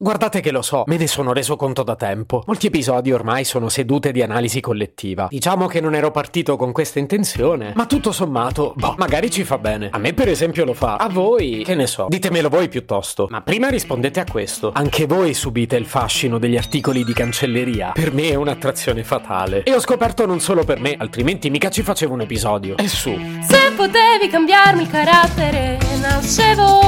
Guardate che lo so, me ne sono reso conto da tempo. Molti episodi ormai sono sedute di analisi collettiva. Diciamo che non ero partito con questa intenzione, ma tutto sommato, boh, magari ci fa bene. A me per esempio lo fa. A voi, che ne so, ditemelo voi piuttosto. Ma prima rispondete a questo. Anche voi subite il fascino degli articoli di cancelleria. Per me è un'attrazione fatale. E ho scoperto non solo per me, altrimenti mica ci facevo un episodio. E su. Se potevi cambiarmi il carattere, nascevo.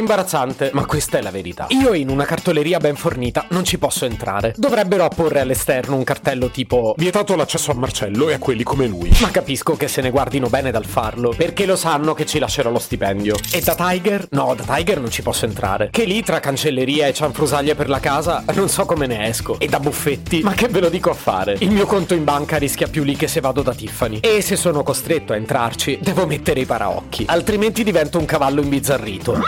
Imbarazzante, ma questa è la verità. Io in una cartoleria ben fornita non ci posso entrare. Dovrebbero apporre all'esterno un cartello tipo Vietato l'accesso a Marcello e a quelli come lui. Ma capisco che se ne guardino bene dal farlo, perché lo sanno che ci lascerò lo stipendio. E da Tiger? No, da Tiger non ci posso entrare. Che lì tra cancelleria e cianfrusaglie per la casa non so come ne esco. E da buffetti? Ma che ve lo dico a fare? Il mio conto in banca rischia più lì che se vado da Tiffany. E se sono costretto a entrarci, devo mettere i paraocchi. Altrimenti divento un cavallo imbizzarrito.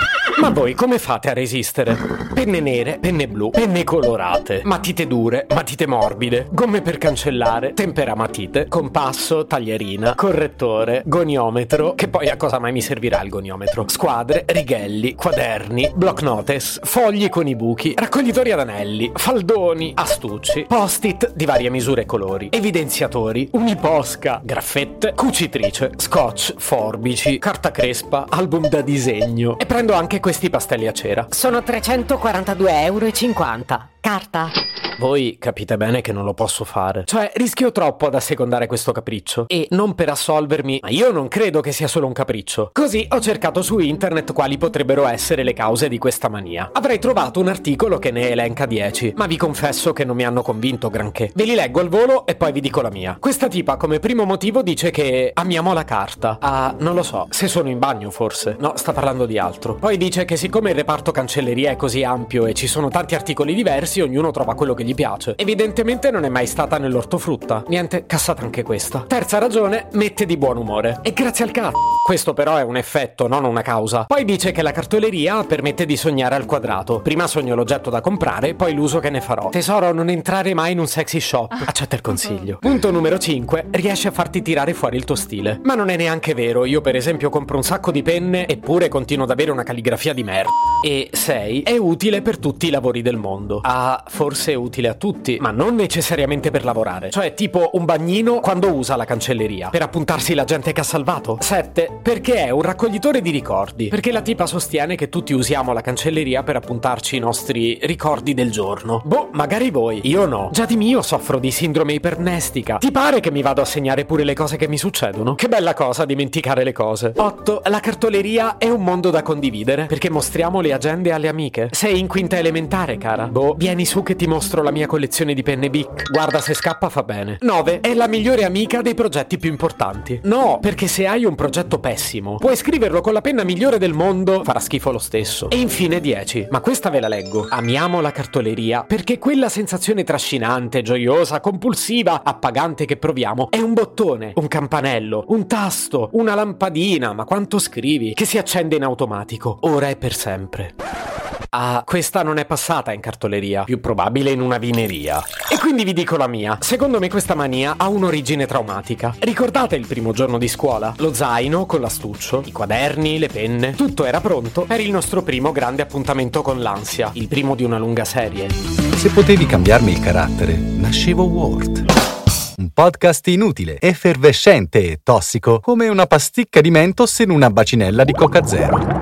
Ma voi come fate a resistere? Penne nere, penne blu, penne colorate, matite dure, matite morbide, gomme per cancellare, tempera matite, compasso, taglierina, correttore, goniometro, che poi a cosa mai mi servirà il goniometro? Squadre, righelli, quaderni, block notice, fogli con i buchi, raccoglitori ad anelli, faldoni, astucci, post-it di varie misure e colori, evidenziatori, uniposca, graffette, cucitrice, scotch, forbici, carta crespa, album da disegno e prendo anche questi pastelli a cera. Sono 342,50 euro. Carta? Voi capite bene che non lo posso fare. Cioè, rischio troppo ad assecondare questo capriccio. E non per assolvermi, ma io non credo che sia solo un capriccio. Così ho cercato su internet quali potrebbero essere le cause di questa mania. Avrei trovato un articolo che ne elenca 10, ma vi confesso che non mi hanno convinto granché. Ve li leggo al volo e poi vi dico la mia. Questa tipa come primo motivo dice che amiamo la carta. Ah, non lo so, se sono in bagno forse. No, sta parlando di altro. Poi dice che siccome il reparto cancelleria è così ampio e ci sono tanti articoli diversi, ognuno trova quello che gli piace. Evidentemente non è mai stata nell'ortofrutta. Niente, cassata anche questa. Terza ragione, mette di buon umore. E grazie al cazzo. Questo però è un effetto, non una causa. Poi dice che la cartoleria permette di sognare al quadrato. Prima sogno l'oggetto da comprare, poi l'uso che ne farò. Tesoro, non entrare mai in un sexy shop. Accetta il consiglio. Punto numero 5. Riesce a farti tirare fuori il tuo stile. Ma non è neanche vero. Io per esempio compro un sacco di penne eppure continuo ad avere una calligrafia di merda. E 6. È utile per tutti i lavori del mondo. Ah, forse utile a tutti, ma non necessariamente per lavorare. Cioè, tipo un bagnino quando usa la cancelleria. Per appuntarsi la gente che ha salvato. 7. Perché è un raccoglitore di ricordi. Perché la tipa sostiene che tutti usiamo la cancelleria per appuntarci i nostri ricordi del giorno. Boh, magari voi. Io no. Già di mio soffro di sindrome ipernestica. Ti pare che mi vado a segnare pure le cose che mi succedono? Che bella cosa dimenticare le cose. 8. La cartoleria è un mondo da condividere. Perché mostriamo le agende alle amiche. Sei in quinta elementare, cara. Boh, vieni su che ti mostro la mia collezione di penne Bic. Guarda se scappa fa bene. 9. È la migliore amica dei progetti più importanti. No, perché se hai un progetto pessimo, puoi scriverlo con la penna migliore del mondo, farà schifo lo stesso. E infine 10. Ma questa ve la leggo. Amiamo la cartoleria perché quella sensazione trascinante, gioiosa, compulsiva, appagante che proviamo è un bottone, un campanello, un tasto, una lampadina, ma quanto scrivi, che si accende in automatico, ora e per sempre. Ah, questa non è passata in cartoleria, più probabile in una vineria. E quindi vi dico la mia. Secondo me questa mania ha un'origine traumatica. Ricordate il primo giorno di scuola? Lo zaino con l'astuccio, i quaderni, le penne, tutto era pronto per il nostro primo grande appuntamento con l'ansia, il primo di una lunga serie. Se potevi cambiarmi il carattere, nascevo Ward. Un podcast inutile, effervescente e tossico, come una pasticca di mentos in una bacinella di Coca Zero.